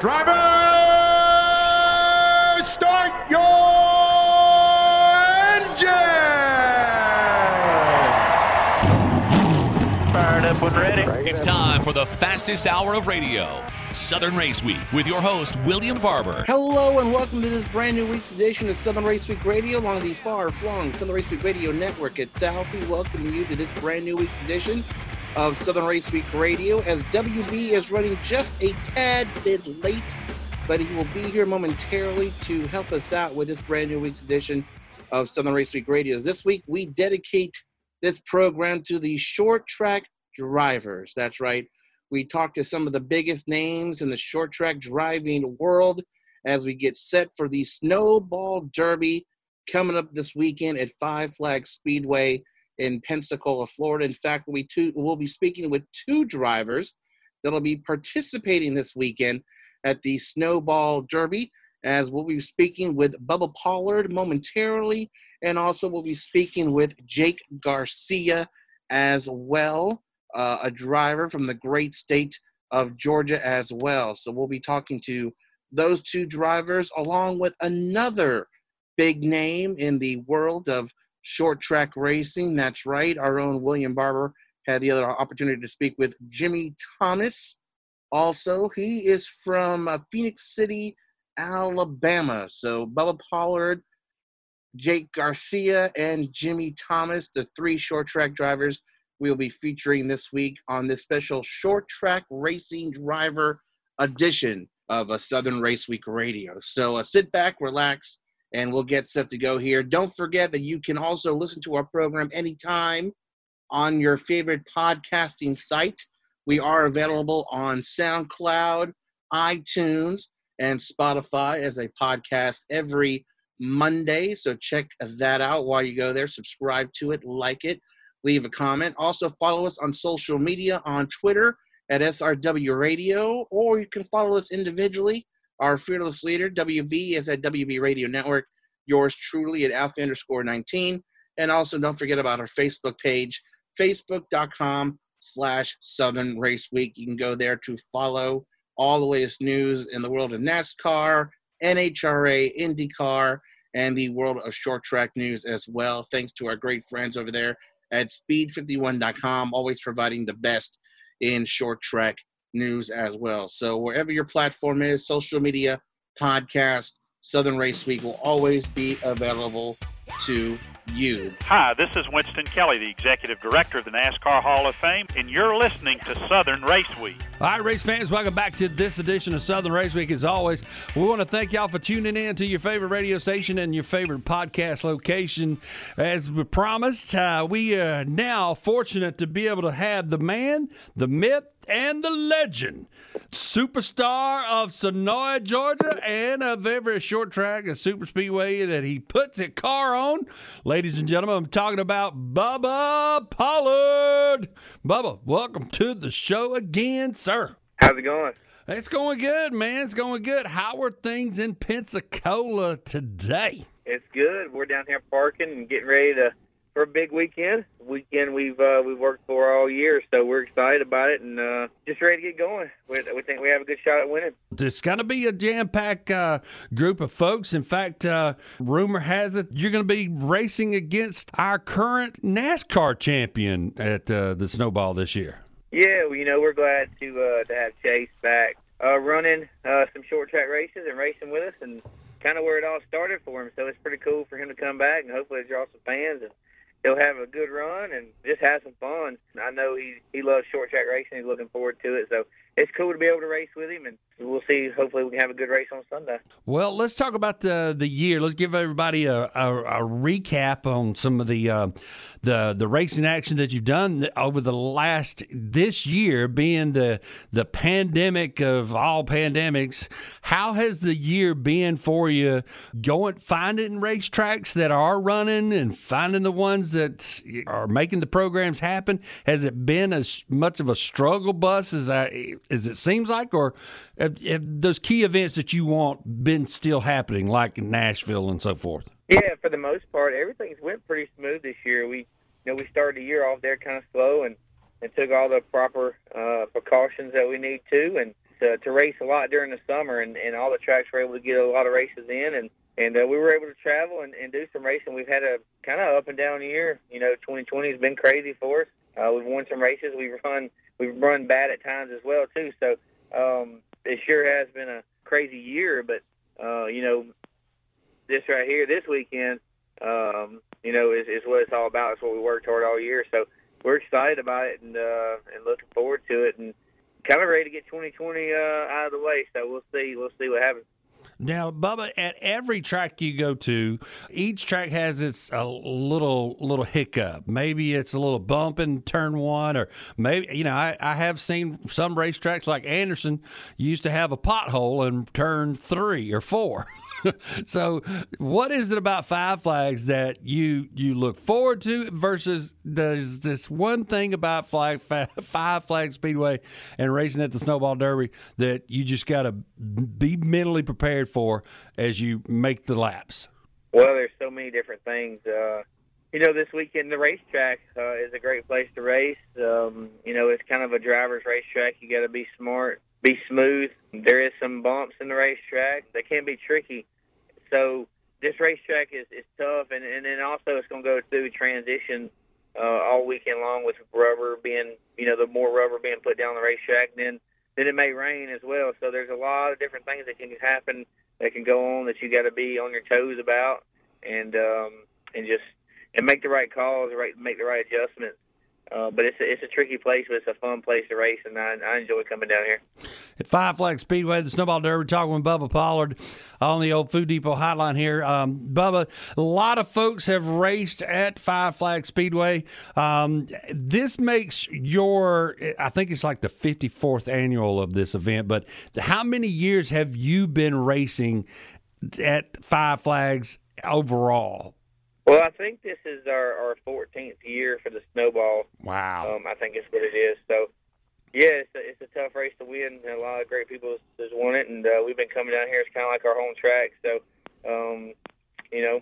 Driver, start your engine! Fired up when ready. It's time for the fastest hour of radio. Southern Race Week with your host, William Barber. Hello and welcome to this brand new week's edition of Southern Race Week Radio along the far-flung Southern Race Week Radio Network at Southie. Welcoming you to this brand new week's edition of Southern Race Week Radio as WB is running just a tad bit late, but he will be here momentarily to help us out with this brand new week's edition of Southern Race Week Radio. This week we dedicate this program to the short track drivers. That's right. We talk to some of the biggest names in the short track driving world as we get set for the Snowball Derby coming up this weekend at Five Flags Speedway in Pensacola, Florida. In fact, we two, we'll be speaking with two drivers that'll be participating this weekend at the Snowball Derby, as we'll be speaking with Bubba Pollard momentarily, and also we'll be speaking with Jake Garcia as well, uh, a driver from the great state of Georgia as well. So we'll be talking to those two drivers along with another big name in the world of short track racing. That's right. Our own William Barber had the other opportunity to speak with Jimmy Thomas. Also, he is from uh, Phenix City, Alabama. So Bubba Pollard, Jake Garcia, and Jimmy Thomas, the three short track drivers we'll be featuring this week on this special short track racing driver edition of a Southern Race Week Radio. So uh, sit back, relax, and we'll get set to go here. Don't forget that you can also listen to our program anytime on your favorite podcasting site. We are available on SoundCloud, iTunes, and Spotify as a podcast every Monday. So check that out while you go there. Subscribe to it, like it, leave a comment. Also, follow us on social media on Twitter at SRW Radio, or you can follow us individually. Our fearless leader, WB, is at WB Radio Network. Yours truly at Alpha underscore 19. And also, don't forget about our Facebook page, facebook.com slash Southern Race Week. You can go there to follow all the latest news in the world of NASCAR, NHRA, IndyCar, and the world of short track news as well. Thanks to our great friends over there at speed51.com, always providing the best in short track news as well. So wherever your platform is, social media, podcast, Southern Race Week will always be available to you. Hi, this is Winston Kelley, the Executive Director of the NASCAR Hall of Fame, and you're listening to Southern Race Week. All right, race fans, welcome back to this edition of Southern Race Week. As always, we want to thank y'all for tuning in to your favorite radio station and your favorite podcast location. As we promised, uh, we are now fortunate to be able to have the man, the myth, and the legend, superstar of Senoia, Georgia, and of every short track and super speedway that he puts a car on. Ladies and gentlemen, I'm talking about Bubba Pollard. Bubba, welcome to the show again, sir. How's it going? It's going good, man. It's going good. How are things in Pensacola today? It's good. We're down here parking and getting ready to for a big weekend. Weekend we've uh, we've worked for all year, so we're excited about it and uh, just ready to get going. We, we think we have a good shot at winning. It's going to be a jam packed uh, group of folks. In fact, uh, rumor has it you're going to be racing against our current NASCAR champion at uh, the Snowball this year. Yeah, well, you know we're glad to uh, to have Chase back running some short track races and racing with us and kind of where it all started for him. So it's pretty cool for him to come back and hopefully draw some fans and he'll have a good run and just have some fun. I know he he loves short track racing. He's looking forward to it. So it's cool to be able to race with him, and we'll see. Hopefully, we can have a good race on Sunday. Well, let's talk about the the year. Let's give everybody a, a, a recap on some of the uh, the the racing action that you've done over the last this year, being the the pandemic of all pandemics. How has the year been for you? Going finding racetracks that are running and finding the ones that are making the programs happen. Has it been as much of a struggle bus as I as it seems like, or have, have those key events that you want been still happening, like in Nashville and so forth? Yeah, for the most part, everything's went pretty smooth this year. We, you know, we started the year off there kind of slow and and took all the proper uh, precautions that we need to, and to to race a lot during the summer, and and all the tracks were able to get a lot of races in, and and uh, we were able to travel and, and do some racing. We've had a kind of up and down year. You know, 2020 has been crazy for us. Uh, we've won some races. We've run we've run bad at times as well too. So um, it sure has been a crazy year. But uh, you know, this right here this weekend, um, you know, is, is what it's all about. It's what we worked hard all year. So we're excited about it and uh, and looking forward to it and kind of ready to get 2020 uh, out of the way. So we'll see. We'll see what happens. Now, Bubba, at every track you go to, each track has its a little little hiccup. Maybe it's a little bump in turn one, or maybe you know I, I have seen some racetracks like Anderson used to have a pothole in turn three or four. so, what is it about Five Flags that you you look forward to versus there's this one thing about Flag Five Flag Speedway and racing at the Snowball Derby that you just got to be mentally prepared for as you make the laps? Well, there's so many different things. Uh, you know, this weekend the racetrack uh, is a great place to race. Um, you know, it's kind of a driver's racetrack. You got to be smart be smooth. There is some bumps in the racetrack that can be tricky. So this racetrack is, is tough, and, and then also it's going to go through transition uh, all weekend long with rubber being, you know, the more rubber being put down the racetrack. Then then it may rain as well. So there's a lot of different things that can happen that can go on that you got to be on your toes about, and um, and just and make the right calls, right, make the right adjustments uh, but it's a, it's a tricky place, but it's a fun place to race, and I, I enjoy coming down here. At Five Flag Speedway, the Snowball Derby, talking with Bubba Pollard on the old Food Depot hotline here. Um, Bubba, a lot of folks have raced at Five Flag Speedway. Um, this makes your, I think it's like the 54th annual of this event, but how many years have you been racing at Five Flags overall? Well, I think this is our, our 14th year for the snowball. Wow. Um, I think it's what it is. So, yeah, it's a, it's a tough race to win. A lot of great people has won it, and uh, we've been coming down here. It's kind of like our home track. So, um, you know,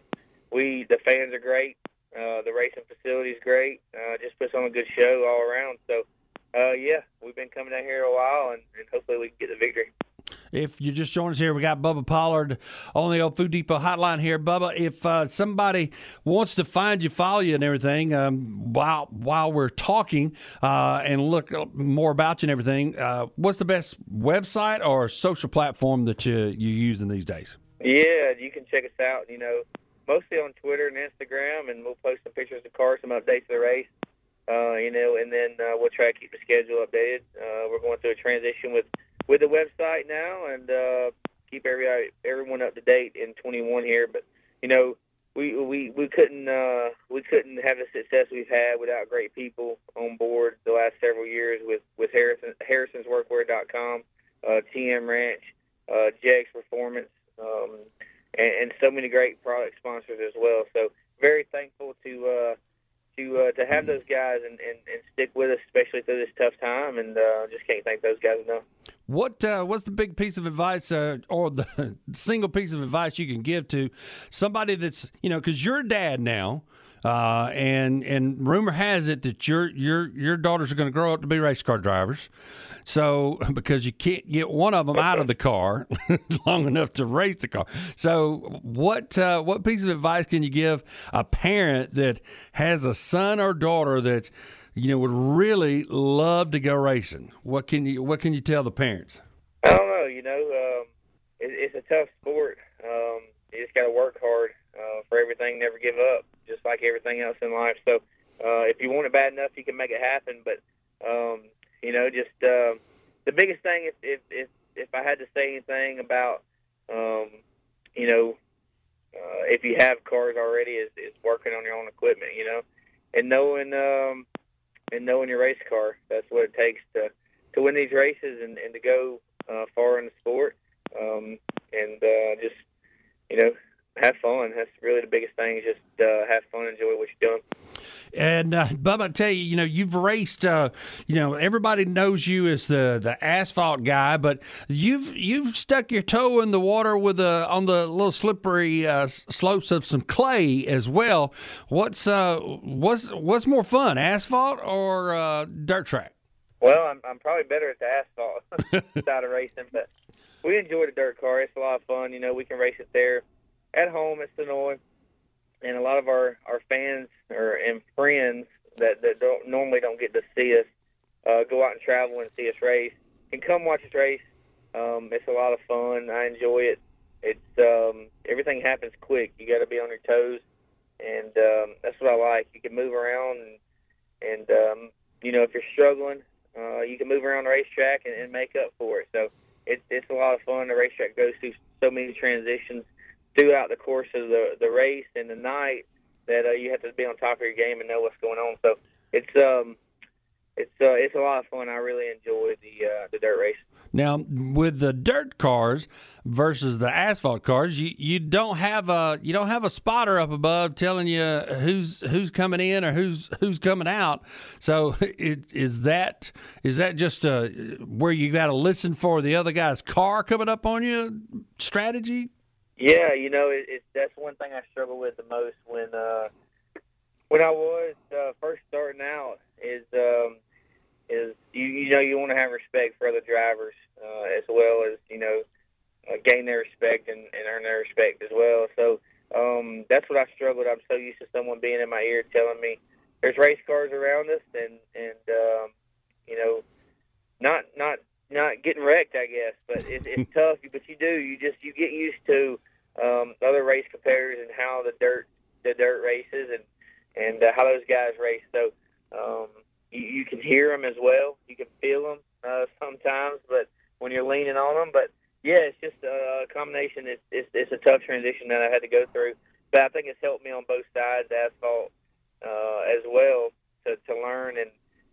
we the fans are great. Uh, the racing facility is great. Uh, just puts on a good show all around. So, uh, yeah, we've been coming down here a while, and, and hopefully we can get the victory. If you just joined us here, we got Bubba Pollard on the old Food Depot hotline here. Bubba, if uh, somebody wants to find you, follow you, and everything um, while while we're talking uh, and look more about you and everything, uh, what's the best website or social platform that you you using these days? Yeah, you can check us out. You know, mostly on Twitter and Instagram, and we'll post some pictures of cars, some updates of the race. Uh, you know, and then uh, we'll try to keep the schedule updated. Uh, we're going through a transition with with the website now and uh, keep every everyone up to date in 21 here. But you know, we we we couldn't uh, we couldn't have the success we've had without great people on board the last several years with with Harrison Harrison's Harrison'sWorkwear.com, uh, TM Ranch, uh, JX Performance, um, and, and so many great product sponsors as well. So very thankful to. Uh, to uh, to have those guys and, and, and stick with us, especially through this tough time, and uh, just can't thank those guys enough. What uh, what's the big piece of advice, uh, or the single piece of advice you can give to somebody that's you know because you're a dad now, uh, and and rumor has it that your your your daughters are going to grow up to be race car drivers, so because you can't get one of them out of the car long enough to race the car. So what uh, what piece of advice can you give a parent that has a son or daughter that's you know, would really love to go racing. What can you What can you tell the parents? I don't know. You know, um, it, it's a tough sport. Um, you just got to work hard uh, for everything. Never give up, just like everything else in life. So, uh, if you want it bad enough, you can make it happen. But, um, you know, just uh, the biggest thing, if, if if if I had to say anything about, um, you know, uh, if you have cars already, is is working on your own equipment. You know, and knowing um, and knowing your race car. That's what it takes to to win these races and, and to go uh, far in the sport. Um, and uh, just you know have fun. That's really the biggest thing. Is just uh, have fun, enjoy what you're doing. And uh, Bubba, I tell you, you know, you've raced. Uh, you know, everybody knows you as the, the asphalt guy, but you've you've stuck your toe in the water with a on the little slippery uh, slopes of some clay as well. What's uh what's what's more fun, asphalt or uh, dirt track? Well, I'm I'm probably better at the asphalt side of racing, but we enjoy the dirt car. It's a lot of fun. You know, we can race it there at home at Senoia, and a lot of our our fans or and friends that that don't normally don't get to see us uh, go out and travel and see us race can come watch us race. Um, it's a lot of fun. I enjoy it. It's um, everything happens quick. You got to be on your toes, and um, that's what I like. You can move around, and and um, you know if you're struggling, uh, you can move around the racetrack and, and make up for it. So it's it's a lot of fun. The racetrack goes through so many transitions throughout the course of the the race and the night that uh, you have to be on top of your game and know what's going on. So it's um it's uh, it's a lot of fun. I really enjoy the uh, the dirt race. Now, with the dirt cars versus the asphalt cars, you, you don't have a you don't have a spotter up above telling you who's who's coming in or who's who's coming out. So, it, is that is that just a, where you got to listen for the other guy's car coming up on you strategy? Yeah, you know, it, it's that's one thing I struggle with the most when uh, when I was uh, first starting out is um, is you you know you want to have respect for other drivers uh, as well as you know uh, gain their respect and, and earn their respect as well. So um, that's what I struggled. I'm so used to someone being in my ear telling me there's race cars around us and and um, you know not not not getting wrecked, I guess. But it, it's tough. But you do. You just you get used to um, other race competitors and how the dirt the dirt races and and uh, how those guys race. So um, you, you can hear them as well. You can feel them uh, sometimes, but when you're leaning on them, but yeah, it's just a combination. It's, it's it's a tough transition that I had to go through, but I think it's helped me on both sides, asphalt uh, as well, to to learn and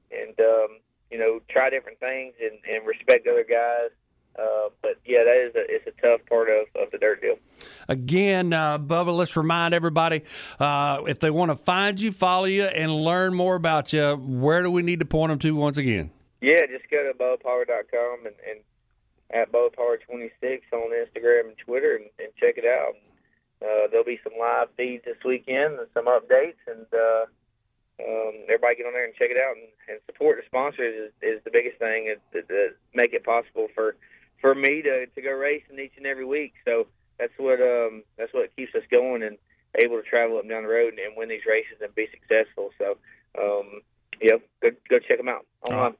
and um, you know try different things and, and respect other guys. Uh, but yeah, that is a it's a tough part of, of the dirt deal. Again, uh, Bubba, let's remind everybody uh, if they want to find you, follow you, and learn more about you, where do we need to point them to once again? Yeah, just go to BubbaPower.com and, and at BubbaPower26 on Instagram and Twitter and, and check it out. Uh, there'll be some live feeds this weekend and some updates, and uh, um, everybody get on there and check it out and, and support the sponsors is, is the biggest thing to, to make it possible for for me to, to go racing each and every week. So that's what um, that's what keeps us going and able to travel up and down the road and, and win these races and be successful. So, um, yeah, go go check them out online.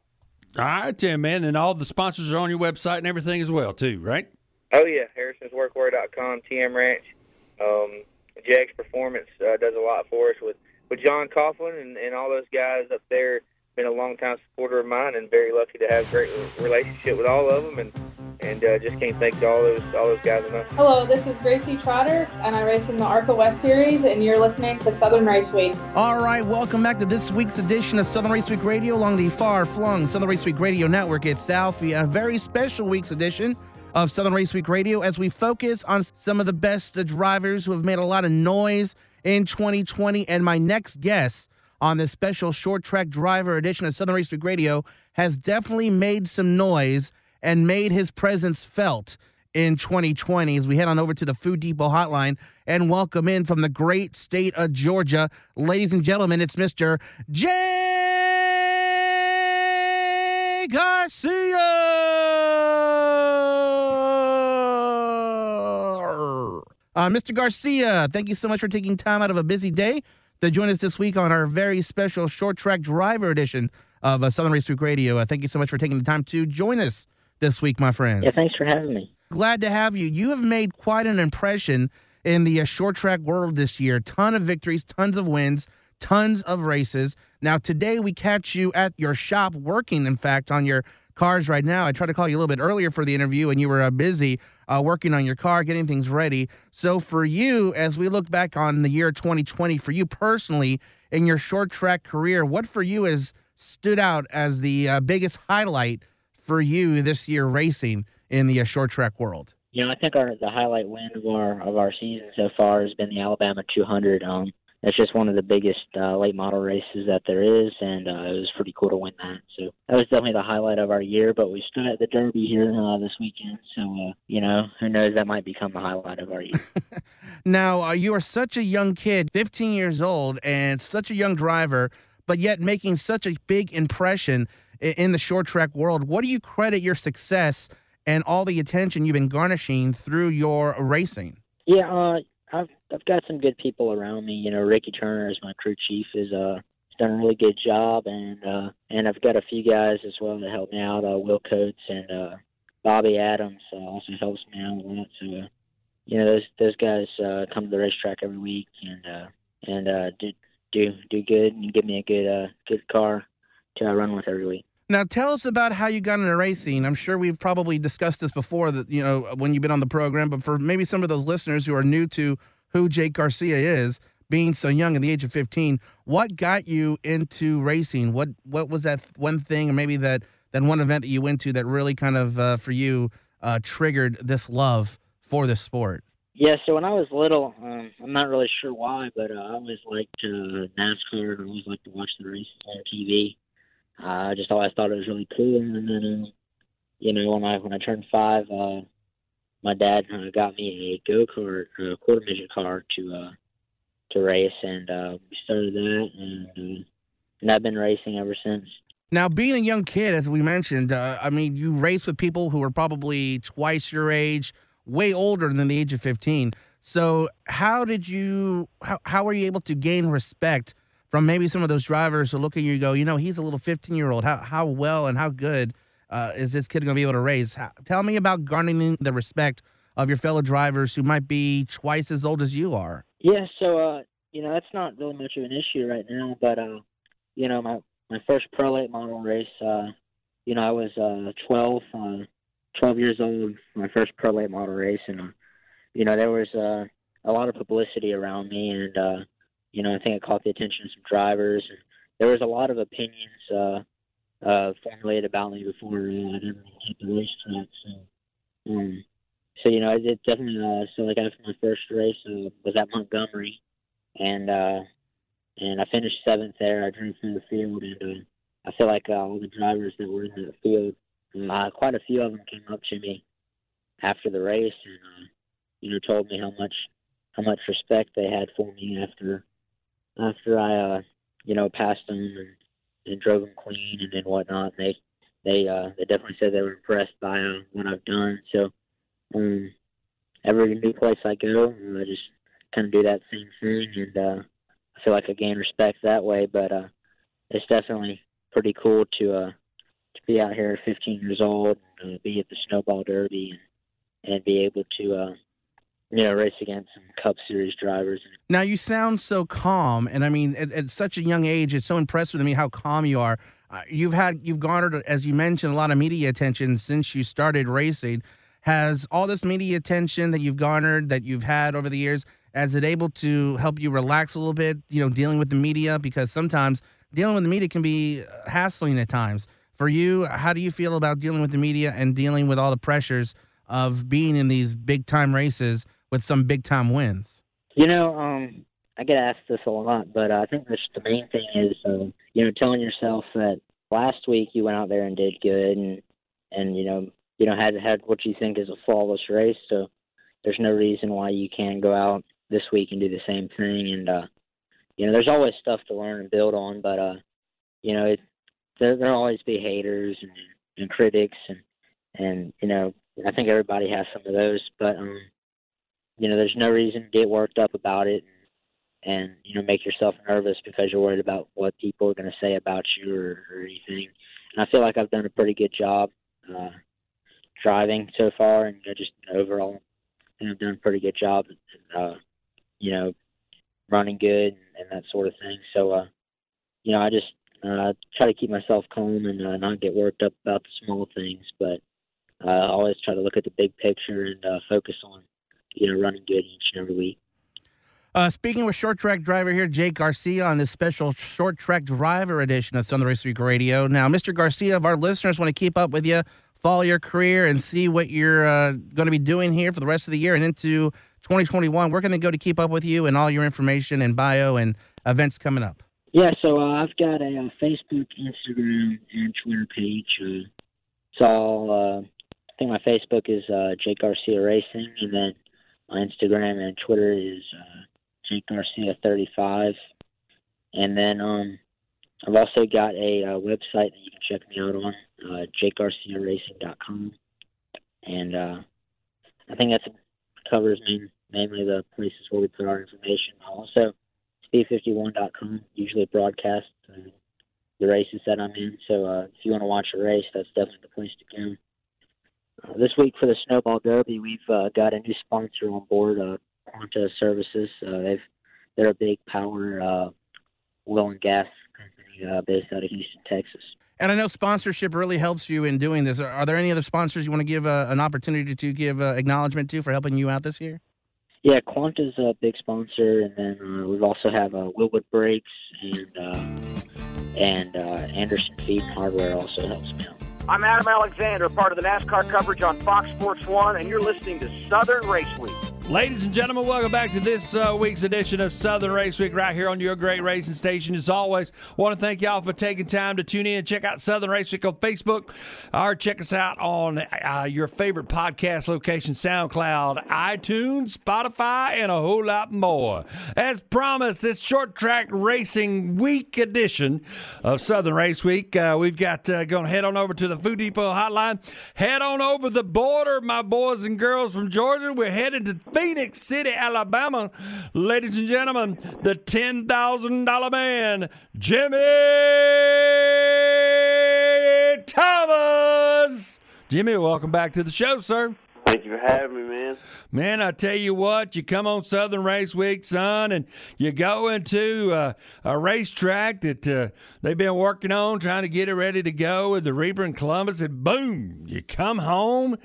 All right, Tim, man, and all the sponsors are on your website and everything as well, too, right? Oh yeah, Harrison'sWorkwear.com, TM Ranch, um, JX Performance uh, does a lot for us with with John Coughlin and, and all those guys up there. Been a long time supporter of mine, and very lucky to have a great relationship with all of them, and and uh, just can't thank all those all those guys enough. Hello, this is Gracie Trotter, and I race in the ARCA West Series, and you're listening to Southern Race Week. All right, welcome back to this week's edition of Southern Race Week Radio along the far-flung Southern Race Week Radio Network It's Southie, a very special week's edition of Southern Race Week Radio as we focus on some of the best drivers who have made a lot of noise in 2020. And my next guest on this special short track driver edition of Southern Race Week Radio has definitely made some noise and made his presence felt in 2020 as we head on over to the Food Depot hotline and welcome in from the great state of Georgia. Ladies and gentlemen, it's Mr. Jake Garcia. Uh, Mr. Garcia, thank you so much for taking time out of a busy day to join us this week on our very special short track driver edition of uh, Southern Race Week Radio. Uh, thank you so much for taking the time to join us this week, my friend. Yeah, thanks for having me. Glad to have you. You have made quite an impression in the uh, short track world this year. Ton of victories, tons of wins, tons of races. Now, today we catch you at your shop working, in fact, on your cars right now. I tried to call you a little bit earlier for the interview, and you were uh, busy uh, working on your car, getting things ready. So, for you, as we look back on the year 2020, for you personally in your short track career, what for you has stood out as the uh, biggest highlight for you this year racing in the uh, short track world? You know, I think our the highlight win of our of our season so far has been the Alabama 200. Um, that's just one of the biggest uh, late model races that there is, and uh, it was pretty cool to win that. So that was definitely the highlight of our year. But we stood at the Derby here uh, this weekend, so uh, you know who knows that might become the highlight of our year. now uh, you are such a young kid, 15 years old, and such a young driver, but yet making such a big impression in the short track world. What do you credit your success and all the attention you've been garnishing through your racing? Yeah, uh, I've I've got some good people around me. You know, Ricky Turner is my crew chief. is uh done a really good job, and uh, and I've got a few guys as well that help me out. Uh, Will Coates and uh, Bobby Adams uh, also helps me out a lot. So, uh, you know, those those guys uh, come to the racetrack every week and uh, and uh, do do do good and give me a good uh, good car to uh, run with every week. Now, tell us about how you got into racing. I'm sure we've probably discussed this before, that you know, when you've been on the program. But for maybe some of those listeners who are new to who Jake Garcia is, being so young at the age of 15, what got you into racing? What what was that one thing, or maybe that that one event that you went to that really kind of uh, for you uh, triggered this love for the sport? Yeah, so when I was little, um, I'm not really sure why, but uh, I always liked uh, NASCAR and I always liked to watch the races on TV. Uh, I just always thought it was really cool. And then, uh, you know, when I when I turned five, uh, my dad uh, got me a go kart, a quarter midget car to uh, to race, and uh, we started that, and uh, and I've been racing ever since. Now, being a young kid, as we mentioned, uh, I mean, you race with people who are probably twice your age, way older than the age of 15. So, how did you, how, how were you able to gain respect from maybe some of those drivers who look at you go, you know, he's a little 15 year old. How, how well and how good uh, is this kid going to be able to race? How, tell me about garnering the respect of your fellow drivers who might be twice as old as you are. Yeah, so, uh, you know, that's not really much of an issue right now, but, uh, you know, my my first pro late model race. Uh, you know, I was uh, 12, uh, 12 years old. My first pro late model race, and uh, you know, there was uh, a lot of publicity around me, and uh, you know, I think it caught the attention of some drivers. And there was a lot of opinions uh, uh, formulated about me before uh, I ever hit the racetrack. So, um, so you know, I did definitely. Uh, so like after my first race uh, was at Montgomery, and uh, and I finished seventh there. I drove through the field, and uh, I feel like uh, all the drivers that were in the field, uh, quite a few of them came up to me after the race, and uh, you know, told me how much how much respect they had for me after after I uh, you know passed them and, and drove them clean and then whatnot. They they uh, they definitely said they were impressed by uh, what I've done. So um, every new place I go, I just kind of do that same thing and. uh I feel like I gain respect that way. But uh, it's definitely pretty cool to uh, to be out here at 15 years old, and uh, be at the Snowball Derby, and and be able to. Uh, you know, race against some Cup Series drivers. Now you sound so calm, and I mean, at, at such a young age, it's so impressive to me how calm you are. Uh, you've had, you've garnered, as you mentioned, a lot of media attention since you started racing. Has all this media attention that you've garnered, that you've had over the years, as it able to help you relax a little bit, you know, dealing with the media? Because sometimes dealing with the media can be hassling at times. For you, how do you feel about dealing with the media and dealing with all the pressures of being in these big time races with some big time wins? You know, um, I get asked this a lot, but uh, I think the main thing is, uh, you know, telling yourself that last week you went out there and did good, and and you know, you know, had had what you think is a flawless race. So there's no reason why you can't go out this week and do the same thing. And uh, you know, there's always stuff to learn and build on, but uh, you know, it, there there'll always be haters and, and critics, and and you know, I think everybody has some of those, but um, you know, there's no reason to get worked up about it. And, and you know, make yourself nervous because you're worried about what people are going to say about you or, or anything. And I feel like I've done a pretty good job uh, driving so far, and you know, just overall, think I've done a pretty good job. Uh, you know, running good and that sort of thing. So, uh, you know, I just uh, try to keep myself calm and uh, not get worked up about the small things, but uh, always try to look at the big picture and uh, focus on, you know, running good each and every week. Uh, speaking with short track driver here, Jake Garcia, on this special short track driver edition of Southern Race Week Radio. Now, Mr. Garcia, if our listeners want to keep up with you, follow your career, and see what you're uh, going to be doing here for the rest of the year and into 2021, where can they go to keep up with you and all your information and bio and events coming up? Yeah, so uh, I've got a, uh, Facebook, Instagram, and Twitter page. Uh, so uh, I think my Facebook is uh, Jake Garcia Racing, and then my Instagram and Twitter is uh, Jake Garcia 35. And then um, I've also got a uh, website that you can check me out on, uh, jakegarciaracing.com, and uh, I think that covers main, mainly the places where we put our information. Also, speed51.com usually broadcasts uh, the races that I'm in. So uh, if you want to watch a race, that's definitely the place to go. Uh, this week for the Snowball Derby, we've uh, got a new sponsor on board, uh, Quanta Services. Uh, they've they're a big power uh, oil and gas company uh, based out of Houston, Texas. And I know sponsorship really helps you in doing this. Are, are there any other sponsors you want to give uh, an opportunity to give uh, acknowledgement to for helping you out this year? Yeah, Quanta's a big sponsor, and then uh, we've also have uh, Wilwood Brakes and uh, and uh, Anderson Feed Hardware also helps me out. I'm Adam Alexander, part of the NASCAR coverage on Fox Sports One, and you're listening to Southern Race Week. Ladies and gentlemen, welcome back to this uh, week's edition of Southern Race Week right here on your great racing station. As always, want to thank y'all for taking time to tune in and check out Southern Race Week on Facebook or check us out on uh, your favorite podcast location, SoundCloud, iTunes, Spotify, and a whole lot more. As promised, this short track racing week edition of Southern Race Week, uh, we've got uh, going to head on over to the Food Depot hotline, head on over the border, my boys and girls from Georgia. We're headed to Phenix City, Alabama. Ladies and gentlemen, the $10,000 man, Jimmy Thomas. Jimmy, welcome back to the show, sir. Thank you for having me, man. Man, I tell you what, you come on Southern Race Week, son, and you go into uh, a racetrack that uh, they've been working on, trying to get it ready to go with the Reaper in Columbus, and boom, you come home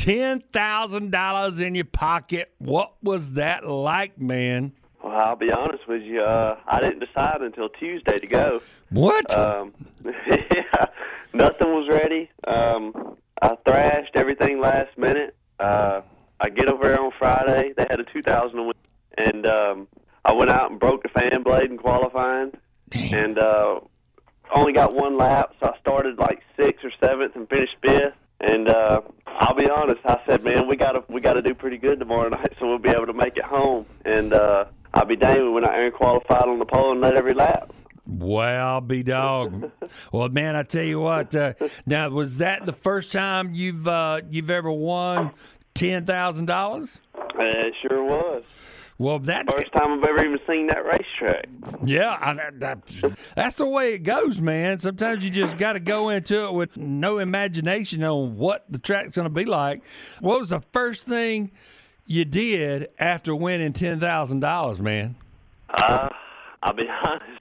$10,000 in your pocket. What was that like, man? Well, I'll be honest with you. Uh, I didn't decide until Tuesday to go. What? Um, yeah, nothing was ready. Um, I thrashed everything last minute. Uh, I get over there on Friday. They had a 2000 win, and um, I went out and broke the fan blade in qualifying, Damn. and uh, only got one lap. So I started like sixth or seventh and finished fifth. And uh, I'll be honest, I said, man, we gotta we gotta do pretty good tomorrow night, so we'll be able to make it home. And uh, I'll be we went out there qualified on the pole and led every lap. Well, be dog. well, man, I tell you what. Uh, now, was that the first time you've uh, you've ever won ten thousand dollars? It sure was. Well, that's First time I've ever even seen that racetrack. yeah. I, that, that's the way it goes, man. Sometimes you just got to go into it with no imagination on what the track's going to be like. What was the first thing you did after winning ten thousand dollars, man? Uh, I'll be honest.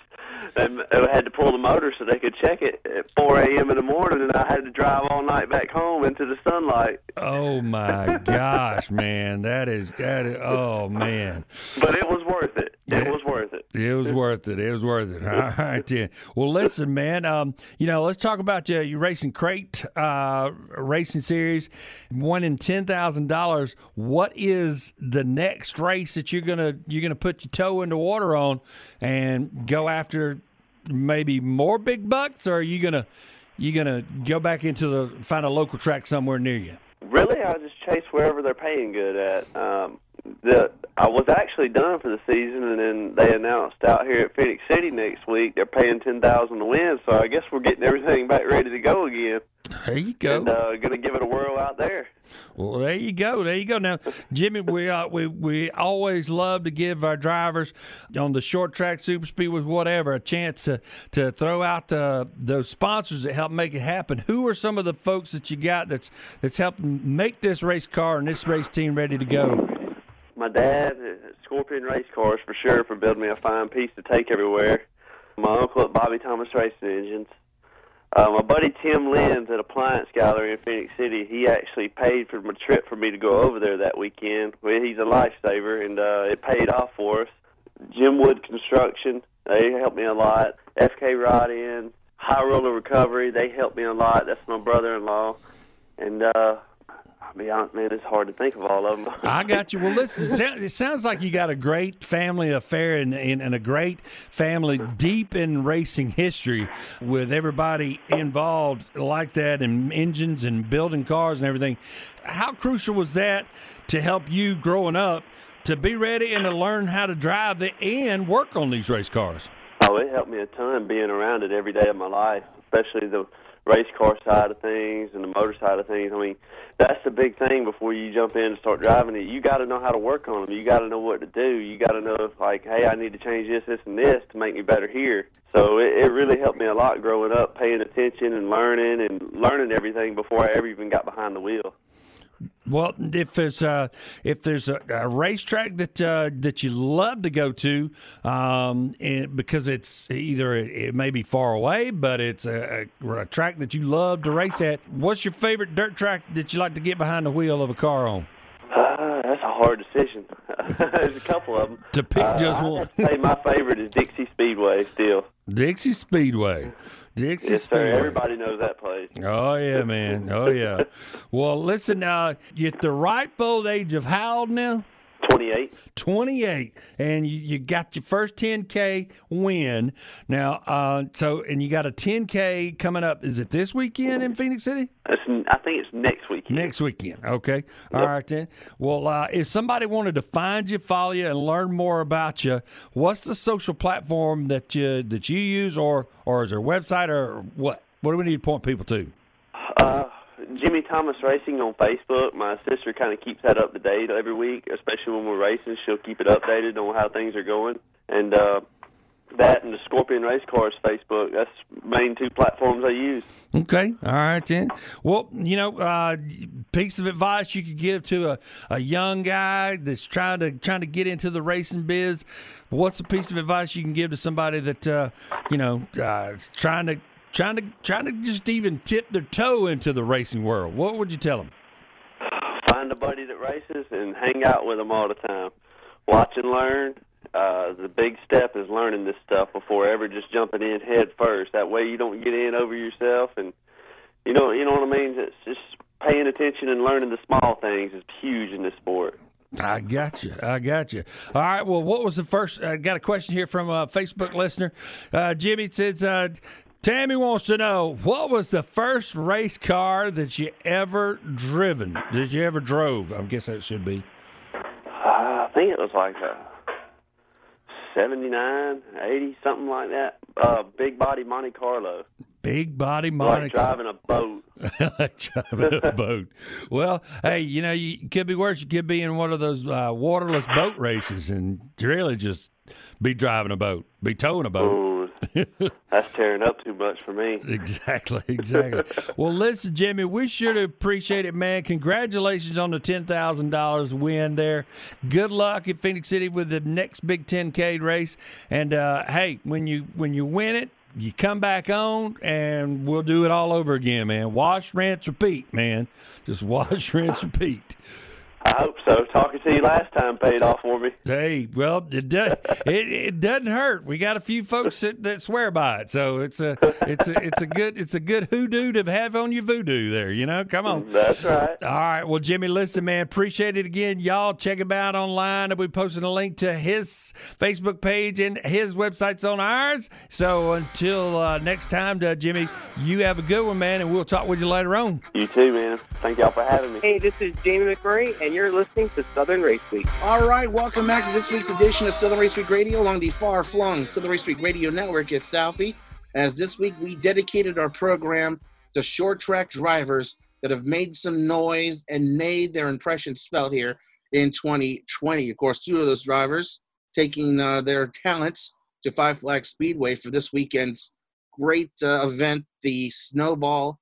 They uh, they had to pull the motor so they could check it at 4 a.m. in the morning, and I had to drive all night back home into the sunlight. Oh my gosh, man, that is that is. Oh man. But it was worth it. It Yeah. was worth it. It was worth it. It was worth it. All right, then. Well, listen, man. Um, you know, let's talk about your, your racing crate uh, racing series, winning ten thousand dollars. What is the next race that you're gonna you're gonna put your toe in the water on and go after? Maybe more big bucks, or are you gonna you gonna go back into the find a local track somewhere near you? Really, I just chase wherever they're paying good at. Um, the I was actually done for the season, and then they announced out here at Phenix City next week they're paying ten thousand to win. So I guess we're getting everything back ready to go again, There you go. and uh, going to give it a whirl out there. Well, there you go. There you go. Now, Jimmy, we uh, we we always love to give our drivers on the short track, super speed, with whatever, a chance to to throw out the those sponsors that help make it happen. Who are some of the folks that you got that's that's helping make this race car and this race team ready to go? My dad, Scorpion Race Cars for sure, for building me a fine piece to take everywhere. My uncle at Bobby Thomas Racing Engines. Uh, my buddy Tim Lenz at Appliance Gallery in Phenix City, he actually paid for my trip for me to go over there that weekend. Well, he's a lifesaver, and uh, it paid off for us. Jim Wood Construction, they helped me a lot. FK Rod Ends, High Roller Recovery, they helped me a lot. That's my brother-in-law. And uh, be honest, man, it's hard to think of all of them. I got you. Well, listen, it sounds, like you got a great family affair and, and, and a great family deep in racing history with everybody involved like that and engines and building cars and everything. How crucial was that to help you growing up to be ready and to learn how to drive the, and work on these race cars? Oh, it helped me a ton being around it every day of my life, especially the race car side of things and the motor side of things. I mean, that's the big thing before you jump in and start driving it. You got to know how to work on them. You got to know what to do. You got to know if like, hey, I need to change this, this, and this to make me better here. So it, it really helped me a lot growing up, paying attention and learning and learning everything before I ever even got behind the wheel. Well, if there's a, if there's a, a racetrack that uh, that you love to go to, um, and because it's either it, it, may be far away, but it's a, a, track that you love to race at. What's your favorite dirt track that you like to get behind the wheel of a car on? Uh, that's a hard decision. There's a couple of them. To pick uh, just one. say my favorite is Dixie Speedway. Still. Dixie Speedway. Dixie yes, Speedway. Sir. Everybody knows that place. Oh yeah, man. Oh yeah. well, listen. Uh, you're at the ripe old age of how old now? 28. 28. And you, you got your first 10K win. Now, uh, so, and you got a 10K coming up. Is it this weekend in Phenix City? It's, I think it's next weekend. Next weekend. Okay. All yep. right then. Well, uh, if somebody wanted to find you, follow you, and learn more about you, what's the social platform that you that you use, or or is there a website, or what? What do we need to point people to? Jimmy Thomas Racing on Facebook. My sister kind of keeps that up to date every week, especially when we're racing. She'll keep it updated on how things are going. And uh, that and the Scorpion Race Cars Facebook. That's main two platforms I use. Okay, all right then. Well, you know, uh, piece of advice you could give to a, a young guy that's trying to trying to get into the racing biz. What's a piece of advice you can give to somebody that uh, you know uh, is trying to trying to trying to just even tip their toe into the racing world. What would you tell them? Find a buddy that races and hang out with them all the time. Watch and learn. Uh, the big step is learning this stuff before ever just jumping in head first. That way you don't get in over yourself, and you know you know what I mean. It's just paying attention and learning the small things is huge in this sport. I got you. I got you. All right. Well, what was the first? I got a question here from a Facebook listener. Uh, Jimmy says, uh, Tammy wants to know what was the first race car that you ever driven? Did you ever drove? I guess that should be. Uh, I think it was like a 79, 80, something like that. Uh, big body Monte Carlo. Big body Monte like driving a boat. driving a boat. Well, hey, you know, you could be worse. You could be in one of those uh, waterless boat races and really just be driving a boat, be towing a boat. Ooh That's tearing up too much for me. Exactly, exactly. well, listen, Jimmy, we sure appreciate it, man. Congratulations on the ten thousand dollars win there. Good luck at Phenix City with the next big ten K race. And uh, hey, when you when you win it, you come back on and we'll do it all over again, man. Wash, rinse, repeat, man. Just wash, rinse, repeat. I hope so. Talking to you last time paid off for me. Hey, well, it does. it, it doesn't hurt. We got a few folks that, that swear by it, so it's a it's a it's a good it's a good hoodoo to have on your voodoo there. You know, come on. That's right. All right. Well, Jimmy, listen, man, appreciate it again. Y'all check him out online. I'll be posting a link to his Facebook page and his website's on ours. So until uh, next time, uh, Jimmy, you have a good one, man, and we'll talk with you later on. You too, man. Thank y'all for having me. Hey, this is Jamie McMurray, and you're listening to Southern Race Week. All right, welcome back to this week's edition of Southern Race Week Radio along the far flung Southern Race Week Radio Network at Southie. As this week we dedicated our program to short track drivers that have made some noise and made their impressions felt here in 2020. Of course, two of those drivers taking uh, their talents to Five Flag Speedway for this weekend's great uh, event, the Snowball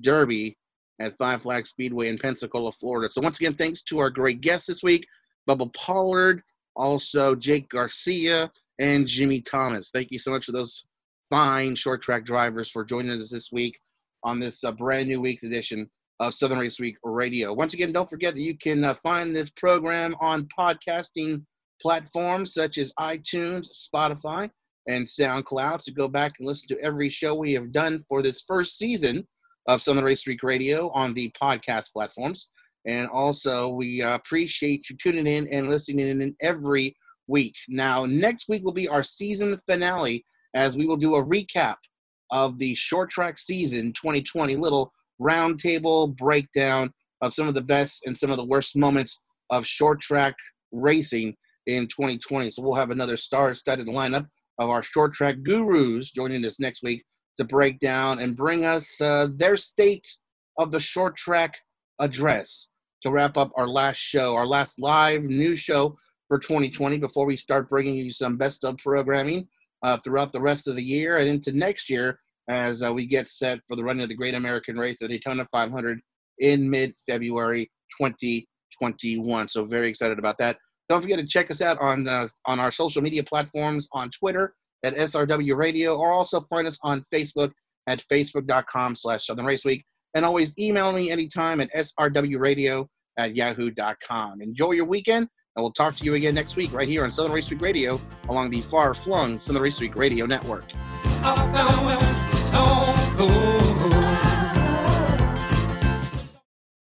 Derby at Five Flag Speedway in Pensacola, Florida. So once again, thanks to our great guests this week, Bubba Pollard, also Jake Garcia, and Jimmy Thomas. Thank you so much for those fine short track drivers for joining us this week on this uh, brand new week's edition of Southern Race Week Radio. Once again, don't forget that you can uh, find this program on podcasting platforms such as iTunes, Spotify, and SoundCloud. So go back and listen to every show we have done for this first season of Southern Race Week Radio on the podcast platforms. And also, we uh, appreciate you tuning in and listening in every week. Now, next week will be our season finale as we will do a recap of the short track season 2020, little roundtable breakdown of some of the best and some of the worst moments of short track racing in 2020. So we'll have another star studded lineup of our short track gurus joining us next week to break down and bring us uh, their state of the short track address to wrap up our last show, our last live news show for 2020 before we start bringing you some best of programming uh, throughout the rest of the year and into next year as uh, we get set for the running of the Great American Race, the Daytona 500, in mid February 2021. So, very excited about that. Don't forget to check us out on uh, on our social media platforms on Twitter at SRW Radio, or also find us on Facebook at facebook.com slash Southern Race Week. And always email me anytime at srwradio at yahoo.com. Enjoy your weekend, and we'll talk to you again next week right here on Southern Race Week Radio along the far-flung Southern Race Week Radio Network.